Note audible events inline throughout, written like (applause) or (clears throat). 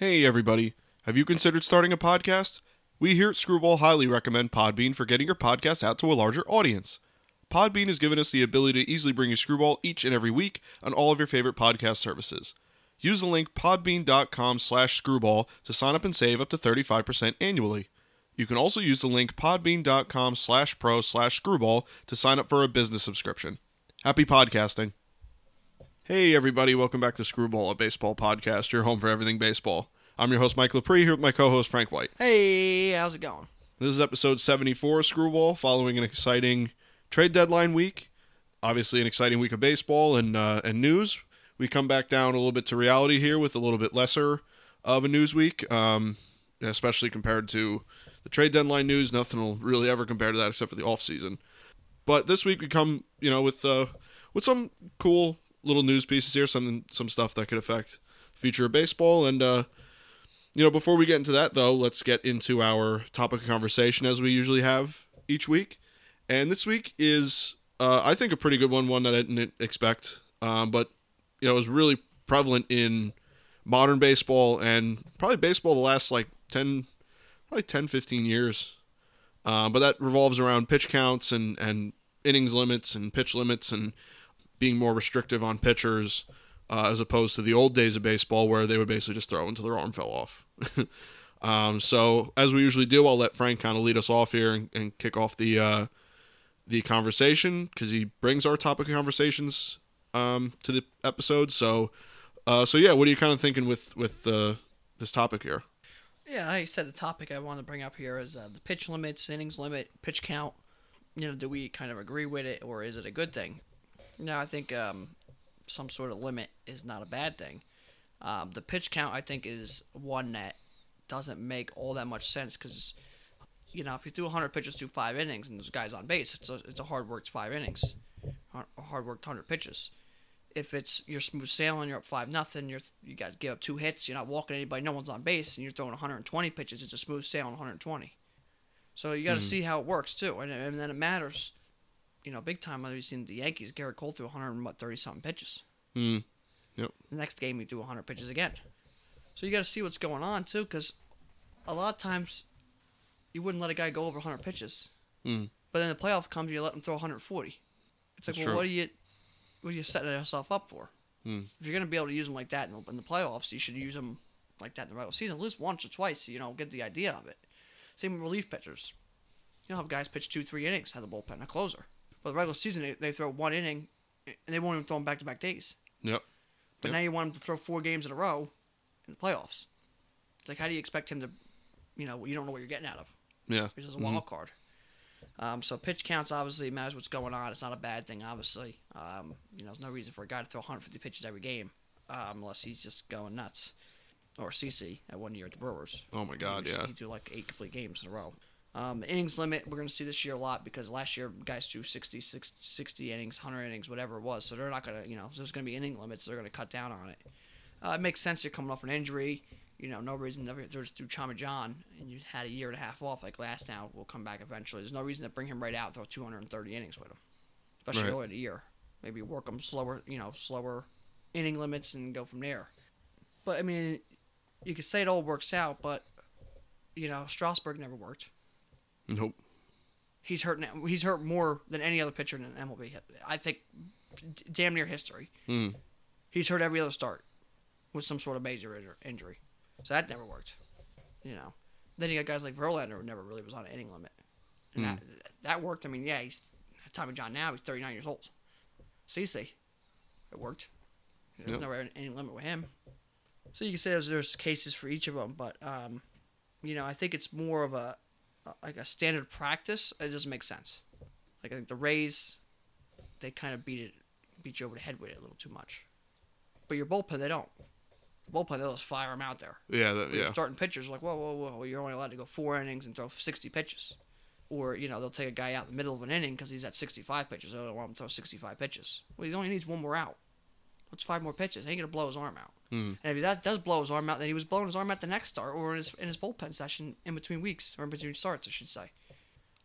Hey, everybody. Have you considered starting a podcast? We here at Screwball highly recommend Podbean for getting your podcast out to a larger audience. Podbean has given us the ability to easily bring you Screwball each and every week on all of your favorite podcast services. Use the link podbean.com slash screwball to sign up and save up to 35% annually. You can also use the link podbean.com slash pro slash screwball to sign up for a business subscription. Happy podcasting. Hey, everybody, welcome back to Screwball, a baseball podcast, your home for everything baseball. I'm your host, Mike Lepre, here with my co host, Frank White. Hey, how's it going? This is episode 74 of Screwball, following an exciting trade deadline week. Obviously, an exciting week of baseball and, uh, and news. We come back down a little bit to reality here with a little bit lesser of a news week, um, especially compared to the trade deadline news. Nothing will really ever compare to that except for the off season. But this week we come, you know, with uh, with some cool little news pieces here, some some stuff that could affect future of baseball. And uh, you know, before we get into that, though, let's get into our topic of conversation as we usually have each week. And this week is, uh, I think, a pretty good one, one that I didn't expect, um, but you know, is really prevalent in modern baseball and probably baseball the last like 10, probably 10, 15 years. Uh, but that revolves around pitch counts and, and innings limits and pitch limits and being more restrictive on pitchers uh, as opposed to the old days of baseball where they would basically just throw until their arm fell off. (laughs) um, so as we usually do, I'll let Frank kind of lead us off here and, and kick off the uh, the conversation because he brings our topic of conversations um, to the episode. So uh, so yeah, what are you kind of thinking with with uh, this topic here? Yeah, I said, the topic I want to bring up here is uh, the pitch limits, innings limit, pitch count. You know, do we kind of agree with it, or is it a good thing? Know, I think um, some sort of limit is not a bad thing. Um, the pitch count, I think, is one that doesn't make all that much sense because, you know, if you threw 100 pitches through five innings and there's guys on base, it's a, it's a hard worked five innings, hard worked 100 pitches. If it's you're smooth sailing, you're up five nothing, you're you guys give up two hits, you're not walking anybody, no one's on base, and you're throwing 120 pitches, it's a smooth sailing 120. So you got to mm-hmm. see how it works too, and, and then it matters you know, big time. I've seen the Yankees. Gerrit Cole threw 130 something pitches. Mm. Yep. The next game, he threw 100 pitches again. So you got to see what's going on too, because a lot of times you wouldn't let a guy go over 100 pitches. Mm. But then the playoff comes, you let him throw 140. It's like, That's well, true. what are you, what are you setting yourself up for? Mm. If you're gonna be able to use them like that in the, in the playoffs, you should use them like that in the regular season, at least once or twice. You know, get the idea of it. Same with relief pitchers. You know, have guys pitch two, three innings, have the bullpen, a closer. But the regular season, they, they throw one inning, and they won't even throw them back to back days. Yep. But yep. now you want him to throw four games in a row in the playoffs. It's like, how do you expect him to, you know, you don't know what you're getting out of. Yeah. He's just a wild mm-hmm. card. Um, so pitch counts obviously matters what's going on. It's not a bad thing, obviously. Um, you know, there's no reason for a guy to throw 150 pitches every game, um, unless he's just going nuts. Or CC at one year at the Brewers. Oh my God, he, yeah. He do like eight complete games in a row. Um, innings limit, we're going to see this year a lot because last year guys threw 60, 60, 60 innings, 100 innings, whatever it was. So they're not going to, you know, there's going to be inning limits. They're going to cut down on it. Uh, it makes sense. You're coming off an injury. You know, no reason to there's through Tommy John, and you had a year and a half off like last now. We'll come back eventually. There's no reason to bring him right out and throw 230 innings with him, especially right. early in the year. Maybe work him slower, you know, slower inning limits and go from there. But I mean, you could say it all works out, but you know, Strasburg never worked. Nope. He's hurt. Now. He's hurt more than any other pitcher in MLB. I think, damn near history. Mm. He's hurt every other start with some sort of major injury, so that never worked. You know. Then you got guys like Verlander who never really was on an inning limit, and mm. that that worked. I mean, yeah, he's Tommy John now. He's 39 years old. CC, it worked. There's yep. never an inning limit with him. So you can say there's, there's cases for each of them, but um, you know, I think it's more of a Uh, like a standard practice, it doesn't make sense. Like I think the Rays, they kind of beat it, beat you over the head with it a little too much. But your bullpen, they don't. The bullpen, they'll just fire them out there. Yeah, that, yeah. Starting pitchers like, whoa, whoa, whoa, you're only allowed to go four innings and throw 60 pitches. Or, you know, they'll take a guy out in the middle of an inning because he's at 65 pitches. Oh, they don't want him to throw 65 pitches. Well, he only needs one more out. What's five more pitches? He ain't going to blow his arm out. Mm. And if he does, does blow his arm out, then he was blowing his arm out the next start or in his in his bullpen session in between weeks or in between starts, I should say.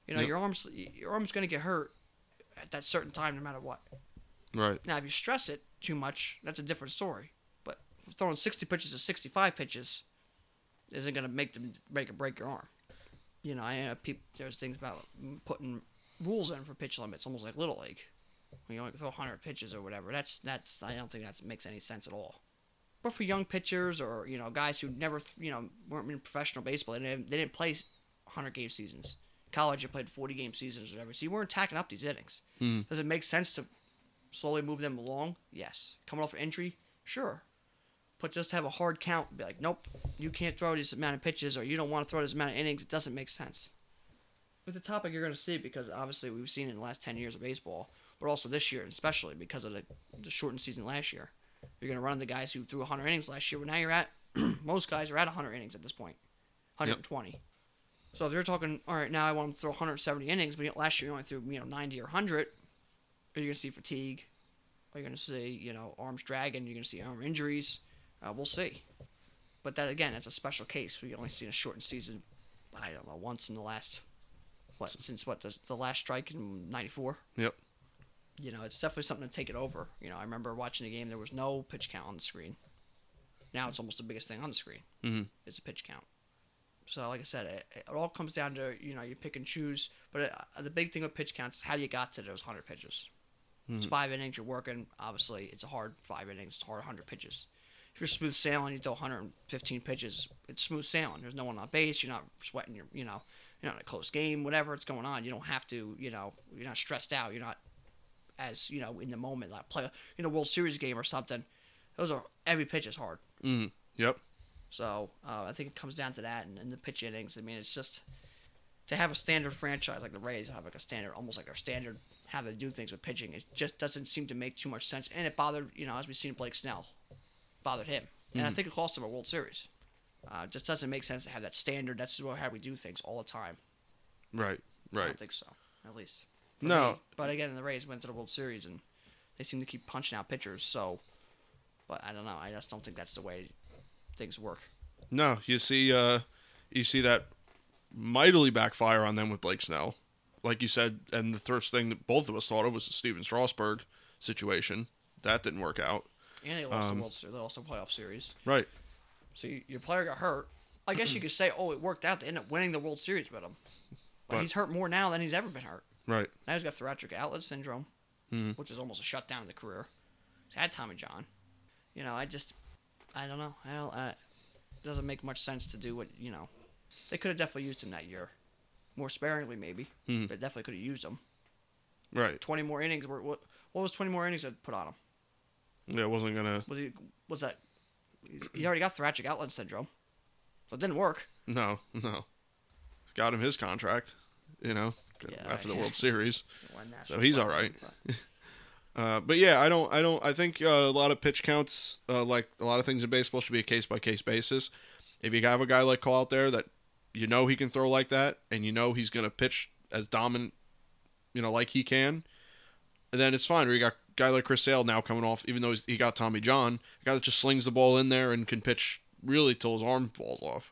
You know, yep. your arms your arm's going to get hurt at that certain time, no matter what. Right. Now, if you stress it too much, that's a different story. But throwing 60 pitches to 65 pitches, isn't going to make them make or break your arm. You know, I uh, peop, there's things about putting rules in for pitch limits, almost like little league. When you only throw 100 pitches or whatever. That's that's I don't think that makes any sense at all. But for young pitchers or you know guys who never you know weren't in professional baseball, they didn't, they didn't play 100 game seasons. College, you played 40 game seasons or whatever, so you weren't tacking up these innings. Mm. Does it make sense to slowly move them along? Yes. Coming off an injury, sure. But just have a hard count, be like, nope, you can't throw this amount of pitches, or you don't want to throw this amount of innings. It doesn't make sense. With the topic, you're going to see because obviously we've seen in the last 10 years of baseball, but also this year, especially because of the, the shortened season last year. You're going to run the guys who threw 100 innings last year, but now you're at, (clears throat) most guys are at 100 innings at this point 120. So if you're talking, all right, now I want to throw 170 innings, but last year you only threw, you know, 90 or 100, are you going to see fatigue? Are you going to see, you know, arms dragging? You're going to see arm injuries? Uh, we'll see. But that, again, that's a special case. We only seen a shortened season, I don't know, once in the last, what, since what, the, the last strike in 94? Yep. You know, it's definitely something to take it over. You know, I remember watching a game, there was no pitch count on the screen. Now it's almost the biggest thing on the screen. Mm-hmm. Is the pitch count. So, like I said, it, it all comes down to you know you pick and choose. But it, uh, the big thing with pitch counts is how you got to those hundred pitches. It's Mhm. five innings you're working. Obviously, it's a hard five innings. It's hard hundred pitches. If you're smooth sailing, you throw 115 pitches. It's smooth sailing. There's no one on base. You're not sweating. You're you know you're not in a close game. whatever it's going on, you don't have to. You know you're not stressed out. You're not as you know in the moment like play you know World Series game or something. Those are every pitch is hard. Mm-hmm. Yep. So uh, I think it comes down to that and, and the pitch innings. I mean, it's just to have a standard franchise like the Rays have like a standard, almost like our standard how they do things with pitching. It just doesn't seem to make too much sense, and it bothered you know as we've seen Blake Snell, bothered him, and I Mhm. think it cost him a World Series. Uh, it just doesn't make sense to have that standard. That's just how we do things all the time. Right. Right. I don't think so, at least. For No. me. But again, the Rays went to the World Series and they seem to keep punching out pitchers. So, but I don't know. I just don't think that's the way things work. No, you see, uh, you see that mightily backfire on them with Blake Snell, like you said, and the first thing that both of us thought of was the Stephen Strasburg situation. That didn't work out. And they lost Um, the World Series. They lost the playoff series. Right. So you, your player got hurt. I guess you could say, oh, it worked out. They ended up winning the World Series with him. But, But- he's hurt more now than he's ever been hurt. Right. Now he's got thoracic outlet syndrome, Mhm. which is almost a shutdown of the career. He's had Tommy John. You know, I just, I don't know. I don't. I, it doesn't make much sense to do what you know. They could have definitely used him that year, more sparingly maybe, Mhm. but definitely could have used him. Right. Twenty more innings. Were, what? What was twenty more innings that put on him? Yeah, it wasn't gonna. Was he? Was that? he's- He already got thoracic outlet syndrome, so it didn't work. No, no. Got him his contract. You know, Yeah, after the. World (laughs) Series. So he's all right. (laughs) Uh, but yeah, I don't, I don't, I think uh, a lot of pitch counts, uh, like a lot of things in baseball, should be a case by case basis. If you have a guy like Cole out there that you know he can throw like that, and you know he's going to pitch as dominant, you know, like he can, then it's fine. Or you got a guy like Chris Sale now coming off, even though he's, he got Tommy John, a guy that just slings the ball in there and can pitch really till his arm falls off.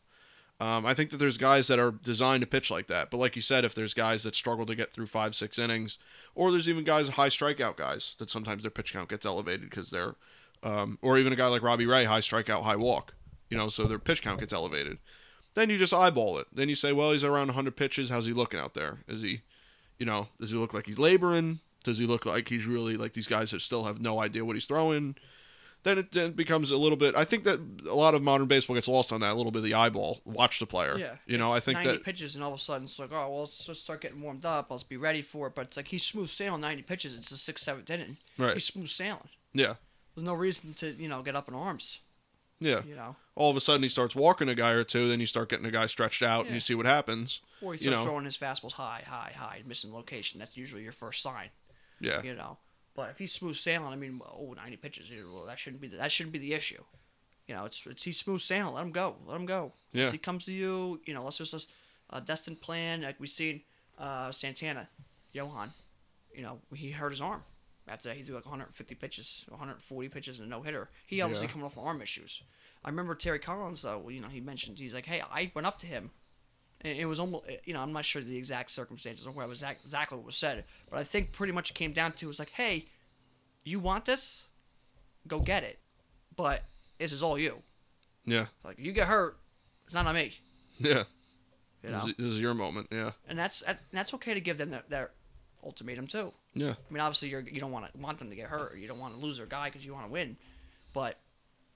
Um, I think that there's guys that are designed to pitch like that. But like you said, if there's guys that struggle to get through five, six innings, or there's even guys, high strikeout guys, that sometimes their pitch count gets elevated because they're, um, or even a guy like Robbie Ray, high strikeout, high walk, you know, so their pitch count gets elevated. Then you just eyeball it. Then you say, well, he's around 100 pitches. How's he looking out there? Is he, you know, does he look like he's laboring? Does he look like he's really like these guys that still have no idea what he's throwing? Then it, then it becomes a little bit. I think that a lot of modern baseball gets lost on that a little bit. of The eyeball, watch the player. Yeah, you know, I think 90 that pitches, and all of a sudden it's like, oh well, let's just start getting warmed up. Let's be ready for it. But it's like he's smooth sailing 90 pitches. It's the sixth, seventh inning. right. He's smooth sailing. Yeah, There's no reason to you know get up in arms. yeah. You know, All of a sudden he starts walking a guy or two. Then you start getting a guy stretched out, and you see what happens. or he You starts know. throwing his fastballs high, high, high, missing location. That's usually your first sign. Yeah, You know, but if he's smooth sailing, I mean, oh, 90 pitches. Well, that shouldn't be the, that shouldn't be the issue. You know, it's it's he's smooth sailing. Let him go. Let him go. Yeah. He comes to you, you know, unless there's a, a destined plan, like we've seen uh, Santana, Johan. You know, he hurt his arm. After that, he threw like 150 pitches, 140 pitches, and a no hitter. He obviously Yeah. coming off arm issues. I remember Terry Collins though. You know, he mentioned he's like, "Hey, I went up to him, and it was almost, eh, you know, I'm not sure the exact circumstances or what was exact- exactly what was said, but I think pretty much it came down to it was like, "Hey, you want this? Go get it, but this is all you. yeah, Like, you get hurt, It's not on me. Yeah. You This, know, is, this is your moment. Yeah. and that's that's okay to give them their, their ultimatum too. Yeah. I mean, obviously, you're you don't want to want them to get hurt. Or you don't want to lose their guy because you want to win. But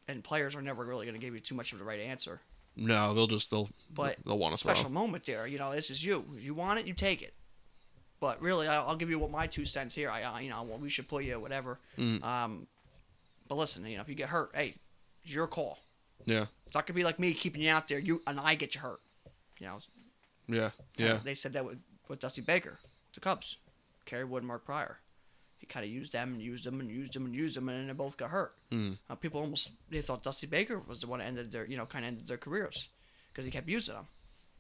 and players are never really going to give you too much of the right answer. No, they'll just they'll But they'll want a special throw. moment there. You know, this is you. If you want it, you take it. But really, I'll, I'll give you what my two cents here. I, I you know, well, we should put you whatever. Mm. Um, but listen, you know, if you get hurt, hey, it's your call. Yeah. It's not gonna be like me keeping you out there. You and I get you hurt. You know, Yeah. Yeah. They said that with, with Dusty Baker, the Cubs, Kerry Wood, and Mark Prior. He kind of used them and used them and used them and used them, and then they both got hurt. Mm. Uh, people almost they thought Dusty Baker was the one that ended their, you know, kind of ended their careers because he kept using them.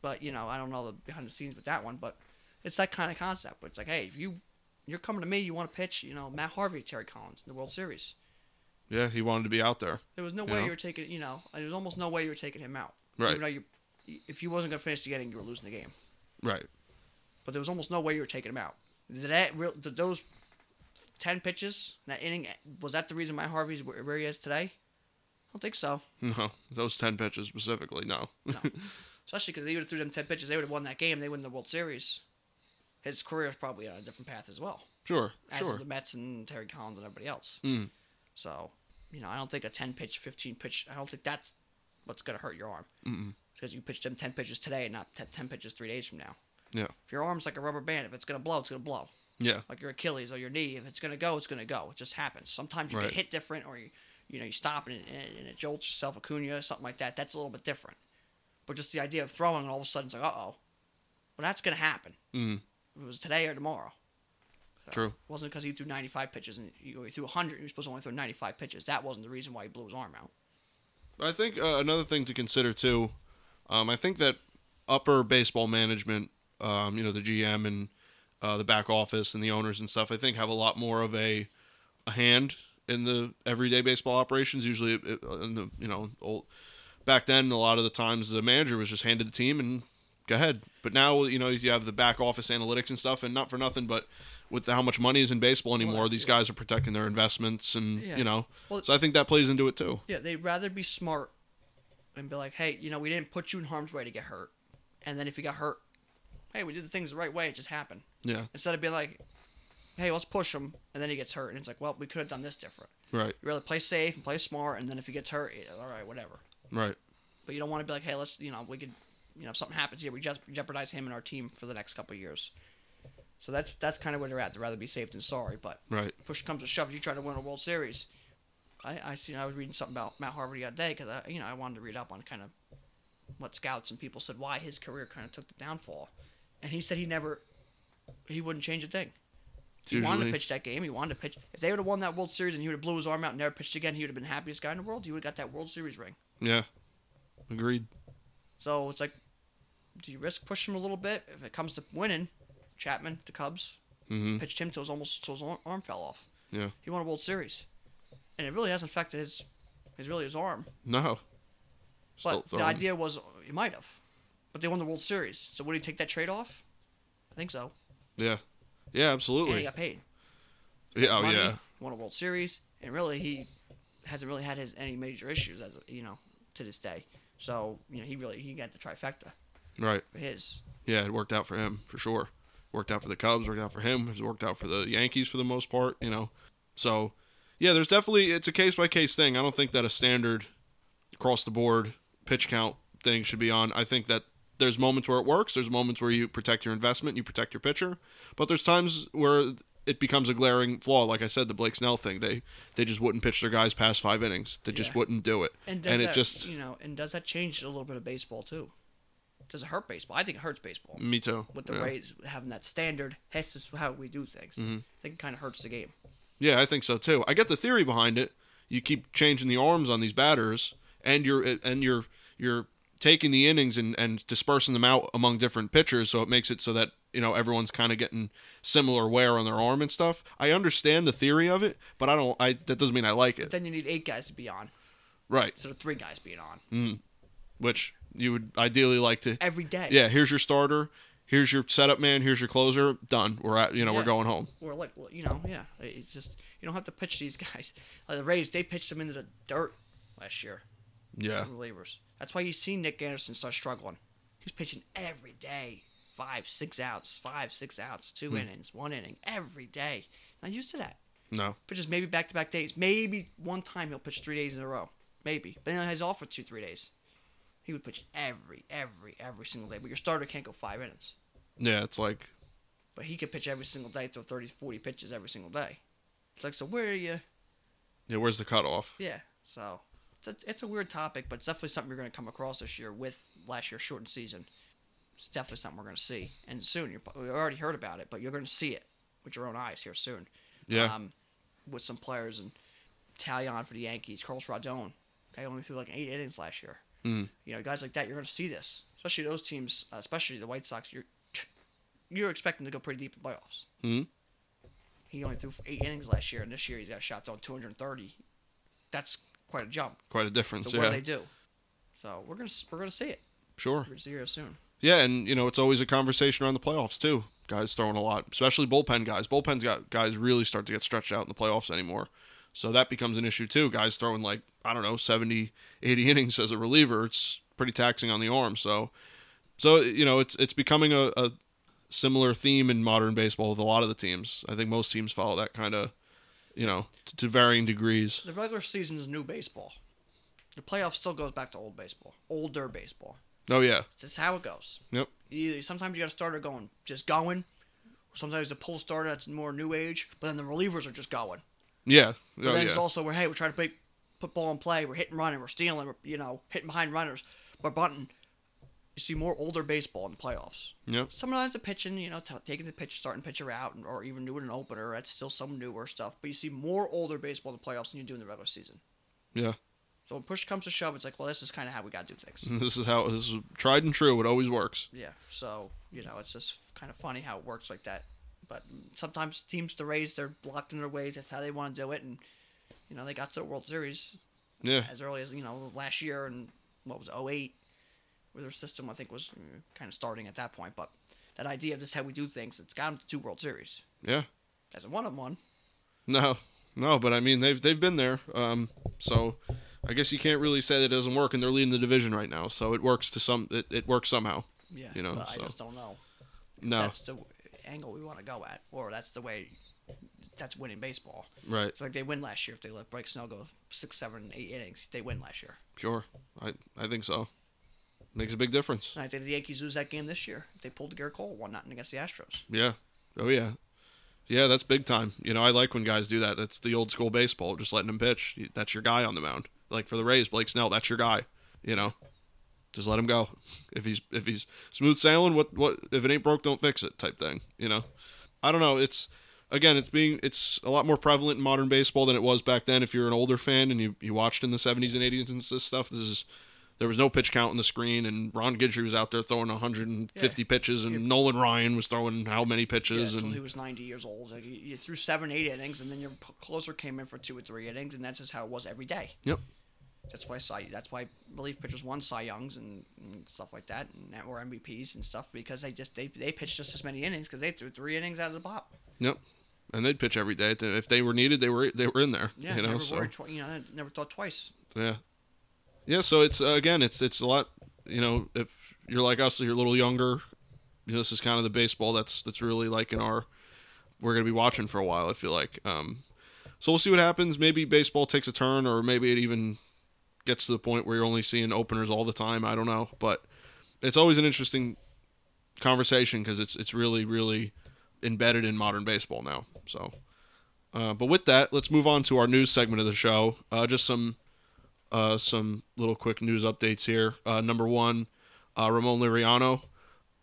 But you know, I don't know the behind the scenes with that one, but it's that kind of concept. Where it's like, hey, if you you're coming to me, you want to pitch, you know, Matt Harvey, Terry Collins in the World Series. Yeah. He wanted to be out there. There was no You way know? you were taking, you know, there was almost no way you were taking him out. Right. Even though you, if you wasn't gonna finish the inning, you were losing the game. Right. but there was almost no way you were taking him out. Did that real? Did those ten pitches that inning was that the reason Matt Harvey's where where he is today? I don't think so. No, those ten pitches specifically. No. (laughs) Especially because they would have threw them ten pitches, they would have won that game. They win the World Series. His career is probably on a different path as well, sure. as Sure. the Mets and Terry Collins and everybody else. Mm. So, you know, I don't think a ten pitch, fifteen pitch. I don't think that's what's gonna hurt your arm. Mm-mm. Because you pitched them ten pitches today and not ten pitches three days from now. Yeah. If your arm's like a rubber band, if it's gonna blow, it's gonna blow. Yeah. like your Achilles or your knee. If it's gonna go, it's gonna go. It just happens. Sometimes you Right. get hit different, or you, you know, you stop and it, and it jolts yourself, Acuna, something like that. That's a little bit different. But just the idea of throwing, and all of a sudden it's like, uh oh, well that's gonna happen. Mm. If it was today or tomorrow. So, True. It wasn't because he threw 95 pitches and he, he threw 100. He was supposed to only throw 95 pitches. That wasn't the reason why he blew his arm out. I think uh, another thing to consider too. Um, I think that upper baseball management, um, you know, the GM and uh, the back office and the owners and stuff, I think have a lot more of a, a hand in the everyday baseball operations. Usually, it, in the you know old back then, a lot of the times the manager was just handed the team and go ahead. But now, you know, you have the back office analytics and stuff, and not for nothing, but with how much money is in baseball anymore, that's these it. guys are protecting their investments, and Yeah. you know, Well- so I think that plays into it too. Yeah, they'd rather be smart and be like, hey, you know, we didn't put you in harm's way to get hurt. And then if you got hurt, hey, we did the things the right way. It just happened. Yeah, Instead of being like, hey, let's push him. And then he gets hurt. And it's like, well, we could have done this different. right, You rather play safe and play smart. And then if he gets hurt, all right, whatever. right. But you don't want to be like, hey, let's, you know, we could, you know, if something happens here, we just jeopardize him and our team for the next couple of years. So that's that's kind of where they're at. They'd rather be safe than sorry. But Right. push comes to shove, you try to win a World Series. I I see. I was reading something about Matt Harvey the other day because I you know I wanted to read up on kind of what scouts and people said why his career kind of took the downfall, and he said he never he wouldn't change a thing. He wanted to pitch that game. He wanted to pitch. If they would have won that World Series and he would have blew his arm out and never pitched again, he would have been the happiest guy in the world. He would have got that World Series ring. yeah. Agreed. So it's like, do you risk pushing him a little bit if it comes to winning? Chapman, the Cubs, Mm-hmm. pitched him till his almost till his arm- fell off. Yeah. He won a World Series, and it really hasn't affected his his really his arm. No. Still But the idea was he might have, but they won the World Series. So would he take that trade off? I think so. Yeah. Yeah. absolutely. And he got paid. Yeah. Oh Money, yeah. Won a World Series, and really he hasn't really had his any major issues as you know to this day. So you know he really he got the trifecta Right. for his. Yeah. It worked out for him for sure. Worked out for the Cubs. Worked out for him. It's worked out for the Yankees for the most part. You know. So, yeah. There's definitely it's a case by case thing. I don't think that a standard across the board pitch count thing should be on. I think that there's moments where it works. There's moments where you protect your investment, you protect your pitcher, but there's times where it becomes a glaring flaw. Like I said, the Blake Snell thing. They they just wouldn't pitch their guys past five innings. They just wouldn't do it. And does And it just- you know, and does that change a little bit of baseball too? Does it hurt baseball? I think it hurts baseball. Me too. With the yeah. Rays having that standard, this is how we do things. Mm-hmm. I think it kind of hurts the game. Yeah, I think so too. I get the theory behind it. You keep changing the arms on these batters, and you're and you're you're taking the innings and, and dispersing them out among different pitchers, so it makes it so that you know everyone's kind of getting similar wear on their arm and stuff. I understand the theory of it, but I don't. I that doesn't mean I like it. Then you need eight guys to be on Right, instead of three guys being on mm. which you would ideally like to. every day. Yeah, here's your starter. Here's your setup man. Here's your closer. Done. We're at. You know, we're going home. Or like, you know, yeah. It's just you don't have to pitch these guys. Like the Rays, they pitched them into the dirt last year. Yeah. relievers. That's why you see Nick Anderson start struggling. He's pitching every day, five, six outs, five, six outs, two Hmm. innings, one inning every day. Not used to that. No. Pitches maybe back to back days. Maybe one time he'll pitch three days in a row. Maybe. But then he's off for two, three days. He would pitch every, every, every single day. But your starter can't go five innings. Yeah, it's like But he could pitch every single day, throw 30, 40 pitches every single day. It's like, so where are you? yeah, where's the cutoff? Yeah. So it's a, it's a weird topic, but it's definitely something you're going to come across this year with last year's shortened season. It's definitely something we're going to see. And soon. You're, we already heard about it, but you're going to see it with your own eyes here soon. Yeah. Um, with some players and Taillon for the Yankees, Carlos Rodon. Guy only threw like eight innings last year. Mhm. You know, guys like that, you're going to see this. Especially those teams, uh, especially the White Sox. You're (tsk) you're expecting to go pretty deep in the playoffs. Mhm. He only threw eight innings last year, and this year he's got shots on 230. That's quite a jump. Quite a difference. What yeah. do they do? So we're gonna we're gonna see it. Sure. We're gonna see it soon. Yeah, and you know it's always a conversation around the playoffs too. Guys throwing a lot, especially bullpen guys. Bullpen's got guys really start to get stretched out in the playoffs anymore. So that becomes an issue too. Guys throwing like I don't know 70, 80 innings as a reliever. It's pretty taxing on the arm. So so you know it's it's becoming a, a similar theme in modern baseball with a lot of the teams. I think most teams follow that kind of you know t- to varying degrees. The regular season is new baseball. The playoffs still goes back to old baseball, older baseball. Oh yeah. It's just how it goes. Yep. Either sometimes you got a starter going, just going, or sometimes a pull starter that's more new age. But then the relievers are just going. Yeah. Oh, but Oh, then yeah. it's also where hey, we're trying to make, put ball in play. We're hitting, running, we're stealing. We're you know hitting behind runners, we're bunting. You see more older baseball in the playoffs. Yep. Sometimes the pitching, you know, t- taking the pitch, starting pitcher out, and- or even doing an opener. That's still some newer stuff. But you see more older baseball in the playoffs than you do in the regular season. Yeah. So when push comes to shove, it's like, well, this is kind of how we got to do things. (laughs) This is how this is tried and true. It always works. Yeah. So you know, it's just kind of funny how it works like that. But sometimes teams to raise, they're blocked in their ways. That's how they want to do it, and you know, they got to the World Series Yeah. as early as you know last year and what was it, 08, where their system I think was mm, kind of starting at that point. But that idea of this is how we do things, it's got them to two World Series. Yeah. Hasn't won them one. No, no, but I mean they've they've been there. Um, so I guess you can't really say that it doesn't work, and they're leading the division right now. So it works to some. It, it works somehow. Yeah. You know, but so- I just don't know. No, That's the angle we want to go at, or that's the way. That's winning baseball. right, It's like they win last year if they let Blake Snell go six, seven, eight innings. They win last year. sure. I I think so. Makes a big difference. And I think the Yankees lose that game this year. They pulled Gerrit Cole one nothing against the Astros. Yeah. Oh yeah. Yeah, that's big time. You know, I like when guys do that. That's the old school baseball, just letting him pitch. That's your guy on the mound. Like for the Rays, Blake Snell, that's your guy. You know, just let him go. If he's if he's smooth sailing, what what if it ain't broke, don't fix it type thing. You know, I don't know. It's again, it's being it's a lot more prevalent in modern baseball than it was back then. If you're an older fan and you you watched in the 70s and 80s and this stuff, this is there was no pitch count on the screen, and Ron Guidry was out there throwing 150 pitches, and Nolan Ryan was throwing how many Yeah, pitches, until and he was 90 years old. Like, you, threw seven, eight innings, and then your closer came in for two or three innings, and that's just how it was every day. Yep. That's why Cy, that's why relief pitchers won Cy Youngs and, and stuff like that, and or MVPs and stuff because they just they, they pitched just as many innings because they threw three innings out of the pop. Yep. And they'd pitch every day. If they were needed, they were they were in there. Yeah, you know. never So worried. Twi- you know, never thought twice. yeah, yeah. So it's uh, again, it's it's a lot. You know, if you're like us, you're a little younger. You know, this is kind of the baseball that's that's really like in our. We're gonna be watching for a while. I feel like. Um, so we'll see what happens. Maybe baseball takes a turn, or maybe it even gets to the point where you're only seeing openers all the time. I don't know, but it's always an interesting conversation because it's it's really really embedded in modern baseball now. So, uh, but with that, let's move on to our news segment of the show. Uh, just some uh, some little quick news updates here. Uh, number one, uh, Ramon Laureano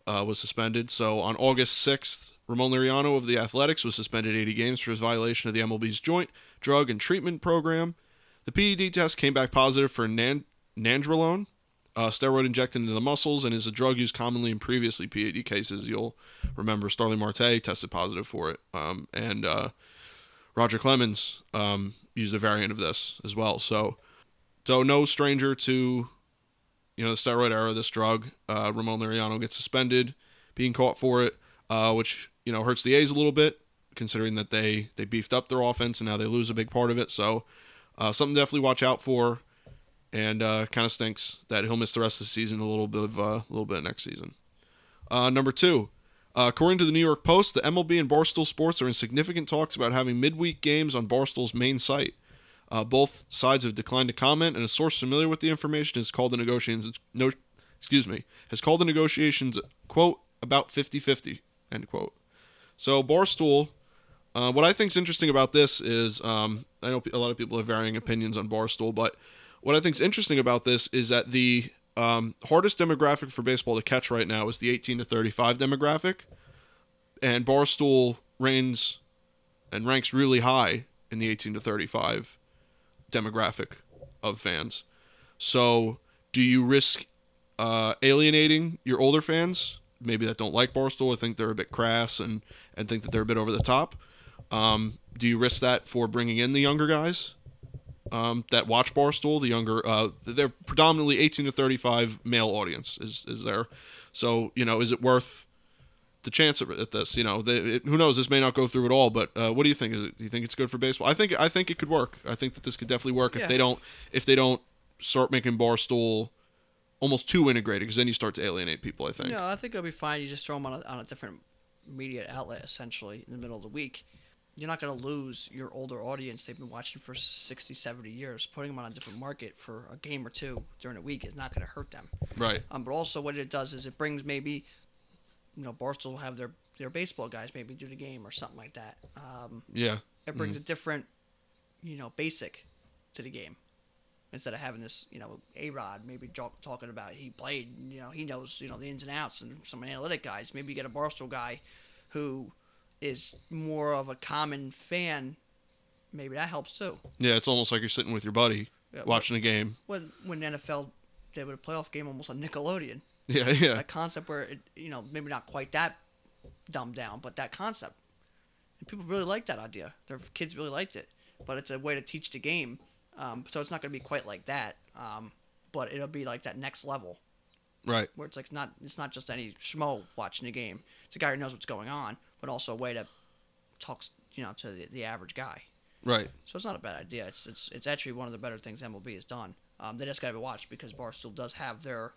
uh, was suspended. So on August sixth, Ramon Laureano of the Athletics was suspended 80 games for his violation of the MLB's Joint Drug and Treatment Program. The PED test came back positive for nan- nandrolone, uh, steroid injected into the muscles, and is a drug used commonly in previously PED cases. You'll remember Starling Marte tested positive for it, um, and uh, Roger Clemens um, used a variant of this as well. So, so no stranger to you know the steroid era. This drug, uh, Ramon Laureano gets suspended, being caught for it, uh, which you know hurts the A's a little bit, considering that they they beefed up their offense and now they lose a big part of it. So, uh, something definitely watch out for and uh, kind of stinks that he'll miss the rest of the season. A little bit of uh, a little bit next season. Uh, number two, according to the New York Post, the MLB and Barstool Sports are in significant talks about having midweek games on Barstool's main site. Uh, both sides have declined to comment, and a source familiar with the information has called the negotiations no, excuse me, has called the negotiations quote about 50-50 end quote. So Barstool, uh, what I think is interesting about this is um, I know a lot of people have varying opinions on Barstool, but what I think is interesting about this is that the um, hardest demographic for baseball to catch right now is the 18 to 35 demographic, and Barstool reigns and ranks really high in the 18 to 35 demographic of fans. So, do you risk uh, alienating your older fans? Maybe that don't like Barstool, or think they're a bit crass and and think that they're a bit over the top. Um, do you risk that for bringing in the younger guys um, that watch Barstool? The younger, uh, they're predominantly 18 to 35 male audience is is there. So you know, is it worth the chance at this? You know, they, it, who knows? This may not go through at all. But uh, what do you think? Is it? Do you think it's good for baseball? I think I think it could work. I think that this could definitely work Yeah. if they don't if they don't start making Barstool almost too integrated because then you start to alienate people. I think. No, I think it'll be fine. You just throw them on a, on a different media outlet, essentially, in the middle of the week. You're not going to lose your older audience. They've been watching for 60, 70 years. Putting them on a different market for a game or two during the week is not going to hurt them. Right. Um, but also, what it does is it brings maybe, you know, Barstool will have their, their baseball guys maybe do the game or something like that. Um, Yeah. it brings a different, you know, basic to the game. Instead of having this, you know, A Rod maybe talking about he played, you know, he knows, you know, the ins and outs and some analytic guys. Maybe you get a Barstool guy who is more of a common fan. Maybe that helps too. Yeah. It's almost like you're sitting with your buddy Yeah, watching a game. When when the NFL did a playoff game almost on Nickelodeon, Yeah. Yeah. a concept where it, you know, maybe not quite that dumbed down, but that concept. And people really like that idea. Their kids really liked it, but it's a way to teach the game. Um, so it's not going to be quite like that, um, but it'll be like that next level Right. where it's like not it's not just any schmo watching the game. It's a guy who knows what's going on, but also a way to talk, you know, to the, the average guy. Right. So it's not a bad idea. It's it's it's actually one of the better things MLB has done. Um, they just got to be watched because Barstool does have their,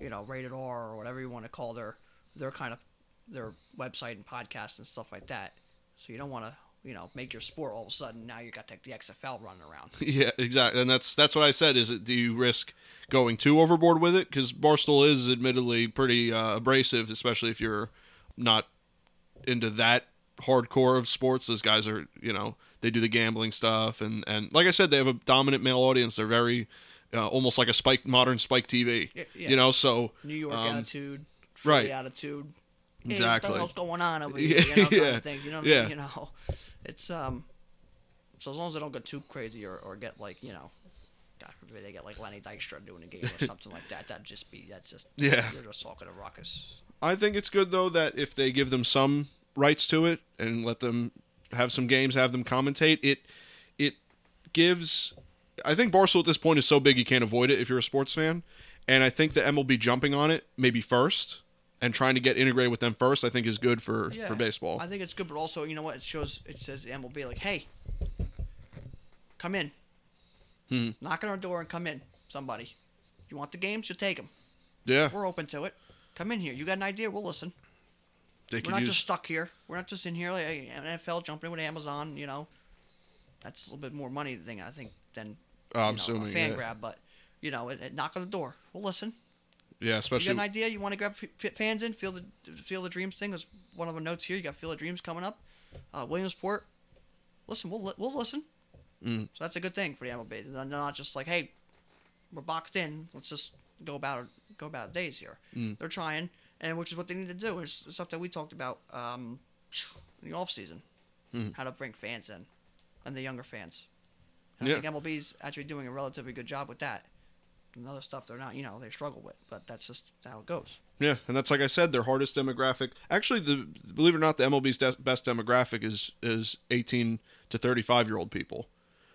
you know, rated R or whatever you want to call their their kind of their website and podcast and stuff like that. So you don't want to you know make your sport all of a sudden now you got the, XFL running around. (laughs) Yeah, exactly, and that's that's what I said. Is it do you risk going too overboard with it? Because Barstool is admittedly pretty uh, abrasive, especially if you're not into that hardcore of sports. Those guys are, you know, they do the gambling stuff, and and like I said, they have a dominant male audience. They're very uh, almost like a spike modern spike TV. Yeah, yeah. You know, so New York um, attitude, right. attitude. Hey, Exactly. what the going on over (laughs) here? Yeah, You know, kind yeah, of thing. You know, what I mean? you know, it's um. So as long as they don't get too crazy or, or get like you know, God forbid they get like Lenny Dykstra doing a game or (laughs) something like that. That'd just be that's just Yeah. You're just talking a ruckus. I think it's good though that if they give them some rights to it and let them have some games, have them commentate, it it gives. I think Barstool at this point is so big you can't avoid it if you're a sports fan, and I think the MLB jumping on it maybe first and trying to get integrated with them first, I think is good for Yeah. for baseball. I think it's good, but also you know what? It shows it says the MLB like, hey, come in, Hmm. knock on our door and come in. Somebody, you want the games? You take them. yeah, We're open to it. Come in here. You got an idea? We'll listen. they We're not use. just stuck here. We're not just in here like NFL jumping with Amazon. You know, that's a little bit more money thing I think than I'm you know, assuming, a fan yeah. grab. But you know, it, it- knock on the door. We'll listen. yeah, especially. You got an idea? You want to grab f- fans in? Feel the Field of Dreams thing was one of the notes here. You got Field of Dreams coming up. Uh, Williamsport. Listen, we'll li- we'll listen. Mm. So that's a good thing for the MLB. They're not just like, hey, we're boxed in. Let's just go about go about days here. Mm. They're trying, and which is what they need to do. Is stuff that we talked about um, in the off season, Mhm. how to bring fans in, and the younger fans. And Yeah. I think MLB's actually doing a relatively good job with that. And other stuff they're not, you know, they struggle with, but that's just how it goes. Yeah, and that's like I said, their hardest demographic. Actually, the believe it or not, the MLB's de- best demographic is is 18 to 35 year old people.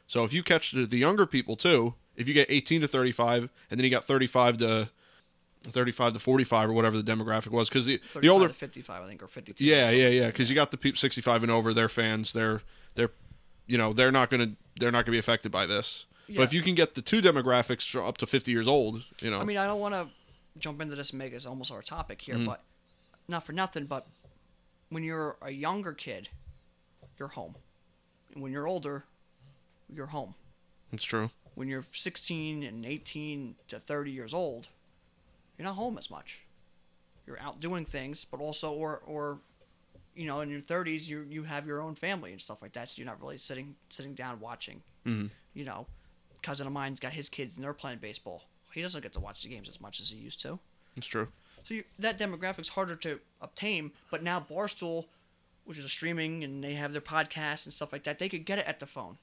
So if you catch the, the younger people too, if you get 18 to 35, and then you got 35 to 35 to 45 or whatever the demographic was, because the the older, to 55, I think, or 52. yeah, or yeah, yeah, because you got the people 65 and over, they're fans, they're they're, you know, they're not gonna they're not gonna be affected by this. But if you can get the two demographics up to 50 years old, you know, I mean, I don't want to jump into this and make it almost our topic here, Mm-hmm. but not for nothing, but when you're a younger kid, you're home. And when you're older, you're home. it's true. When you're 16 and 18 to 30 years old, you're not home as much. You're out doing things, but also, or, or, you know, in your 30s, you you have your own family and stuff like that, so you're not really sitting sitting down watching. Mhm. You know, cousin of mine's got his kids and they're playing baseball. He doesn't get to watch the games as much as he used to. It's true. So you, that demographic's harder to obtain, but now Barstool, which is a streaming and they have their podcasts and stuff like that, they could get it at the phone.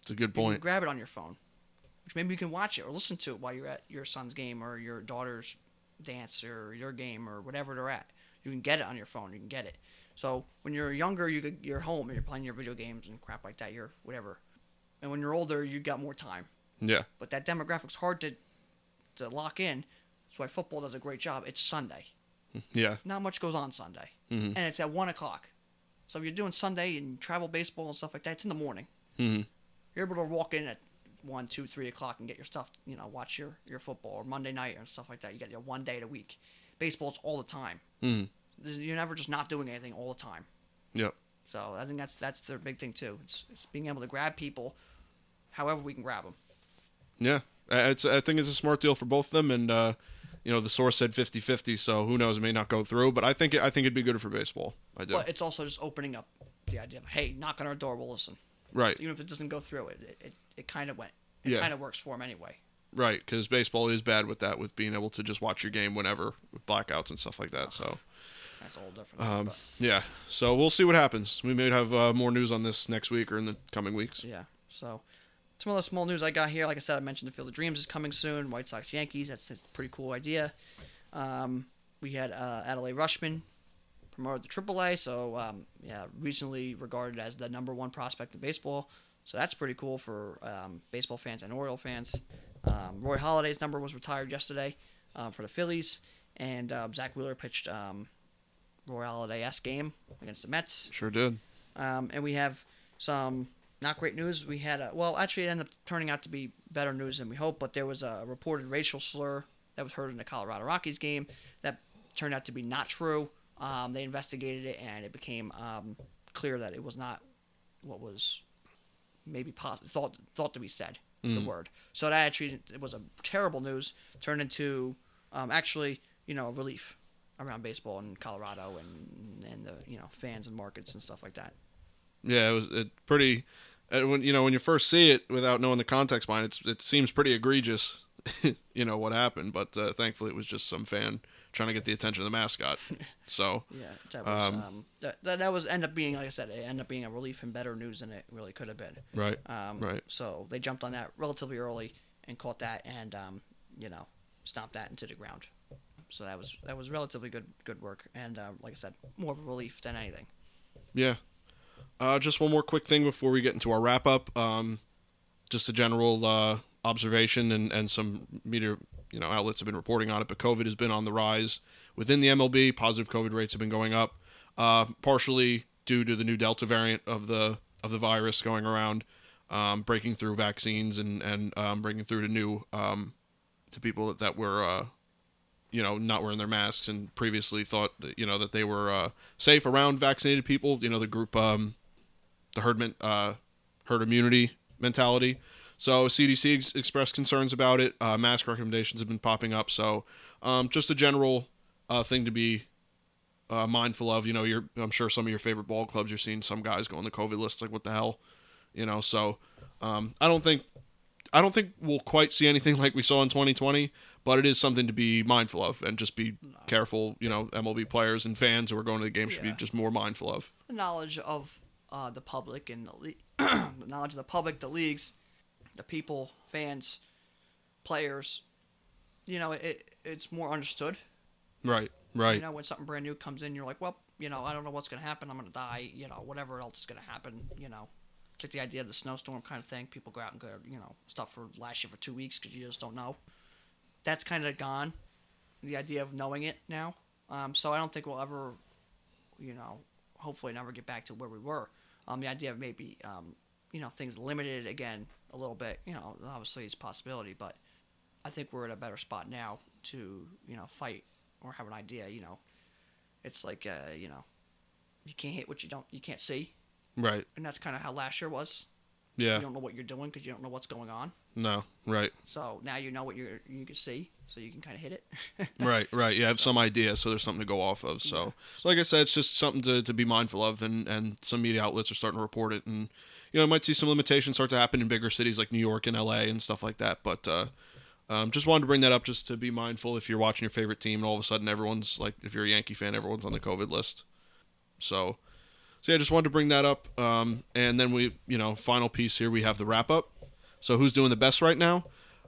It's a good You can point. grab it on your phone, which maybe you can watch it or listen to it while you're at your son's game or your daughter's dance or your game or whatever they're at. You can get it on your phone. You can get it. So when you're younger, you could, you're home and you're playing your video games and crap like that. You're whatever. And when you're older, you got more time. Yeah. But that demographic's hard to to lock in. That's why football does a great job. It's Sunday (laughs) Yeah. not much goes on Sunday, mm-hmm. and it's at one o'clock. So if you're doing Sunday and travel baseball and stuff like that, it's in the morning. Mm-hmm. You're able to walk in at one, two, three o'clock and get your stuff. You know, watch your your football or Monday night or stuff like that. You get your one day a week. Baseball's all the time. Mhm. You're never just not doing anything all the time. Yep. So I think that's that's the big thing too. It's, it's being able to grab people, however we can grab them. Yeah. It's. I think it's a smart deal for both of them, and uh, you know the source said 50-50, so who knows? It may not go through, but I think it, I think it'd be good for baseball. I do. But it's also just opening up the idea of hey, knock on our door, we'll listen. right. Even if it doesn't go through, it it, it, it kind of went. It Yeah. kind of works for them anyway. Right. Because baseball is bad with that, with being able to just watch your game whenever, with blackouts and stuff like that. So. That's a whole different. Um, but, yeah. So we'll see what happens. We may have uh, more news on this next week or in the coming weeks. yeah. So some of the small news I got here. Like I said, I mentioned the Field of Dreams is coming soon. White Sox Yankees. That's, that's a pretty cool idea. Um, we had uh, Adley Rutschman promoted to AAA. So um, yeah, recently regarded as the number one prospect in baseball. So that's pretty cool for um, baseball fans and Oriole fans. Um, Roy Halladay's number was retired yesterday um, for the Phillies, and um, Zack Wheeler pitched um, Roy Halladay S game against the Mets. Sure did. Um, and we have some not great news. We had a well, actually, it ended up turning out to be better news than we hoped. But there was a reported racial slur that was heard in the Colorado Rockies game that turned out to be not true. Um, they investigated it, and it became um, clear that it was not what was maybe pos- thought thought to be said. The word. So that actually it was a terrible news. Turned into um, actually you know relief around baseball in Colorado and and the you know fans and markets and stuff like that. Yeah, it was it pretty. uh, When you know when you first see it without knowing the context behind it, it seems pretty egregious. (laughs) you know what happened, but uh, thankfully it was just some fan trying to get the attention of the mascot. (laughs) So Yeah, that was Um, um, that, that that was end up being like I said, it ended up being a relief and better news than it really could have been. right, Um, Right. So they jumped on that relatively early and caught that and um, you know stomped that into the ground. So that was that was relatively good good work and uh, like I said, more of a relief than anything. yeah. Uh, just one more quick thing before we get into our wrap up. Um, just a general uh, observation, and, and some media you know outlets have been reporting on it. But COVID has been on the rise within the MLB. Positive COVID rates have been going up, uh, partially due to the new Delta variant of the of the virus going around, um, breaking through vaccines and and um, breaking through to new um, to people that, that were. You know, not wearing their masks and previously thought, you know, that they were uh, safe around vaccinated people. You know, the group, um, the herd, men- uh, herd immunity mentality. So CDC ex- expressed concerns about it. Uh, mask recommendations have been popping up. So um, just a general uh, thing to be uh, mindful of. You know, you're, I'm sure some of your favorite ball clubs, you're seeing some guys go on the COVID list. Like, what the hell? You know, so um, I don't think I don't think we'll quite see anything (laughs) like we saw in 2020, but it is something to be mindful of and just be careful. You know, MLB players and fans who are going to the game should be just more mindful of. The knowledge of uh, the public and the, le- (clears throat) the knowledge of the public, the leagues, the people, fans, players. You know, it it's more understood. Right, right. You know, when something brand new comes in, you're like, well, you know, I don't know what's gonna happen. I'm gonna die. You know, whatever else is gonna happen. You know, it's like the idea of the snowstorm kind of thing. People go out and go, you know, stuff for last year for two weeks because you just don't know. That's kind of gone. The idea of knowing it now. Um, so I don't think we'll ever, you know, hopefully never get back to where we were. Um, the idea of maybe, um, you know, things limited again a little bit. You know, obviously it's a possibility, but I think we're in a better spot now to you know fight or have an idea. You know, it's like uh, you know, you can't hit what you don't you can't see, Right. and that's kind of how last year was. Yeah. You don't know what you're doing because you don't know what's going on. No. Right. So now you know what you you can see, so you can kind of hit it. (laughs) right, right. You have some idea, so there's something to go off of. So, so like I said, it's just something to, to be mindful of, and, and some media outlets are starting to report it, and you know, I might see some limitations start to happen in bigger cities like New York and LA and stuff like that. But uh, um, just wanted to bring that up, just to be mindful if you're watching your favorite team, and all of a sudden everyone's like, if you're a Yankee fan, everyone's on the COVID list. So, so yeah, just wanted to bring that up, um, and then we, you know, final piece here, we have the wrap up. So who's doing the best right now?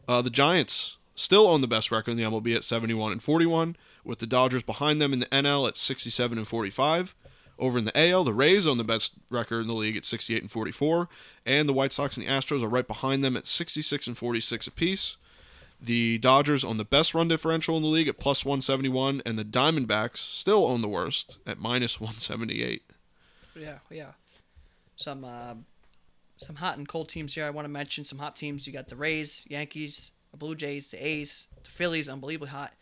Uh, the Giants still own the best record in the MLB at 71 and 41, with the Dodgers behind them in the NL at 67 and 45. Over in the AL, the Rays own the best record in the league at 68 and 44, and the White Sox and the Astros are right behind them at 66 and 46 apiece. The Dodgers own the best run differential in the league at plus 171, and the Diamondbacks still own the worst at minus 178. Yeah, yeah. Some uh, some hot and cold teams here. I want to mention some hot teams. You got the Rays, Yankees, the Blue Jays, the A's, the Phillies, unbelievably hot.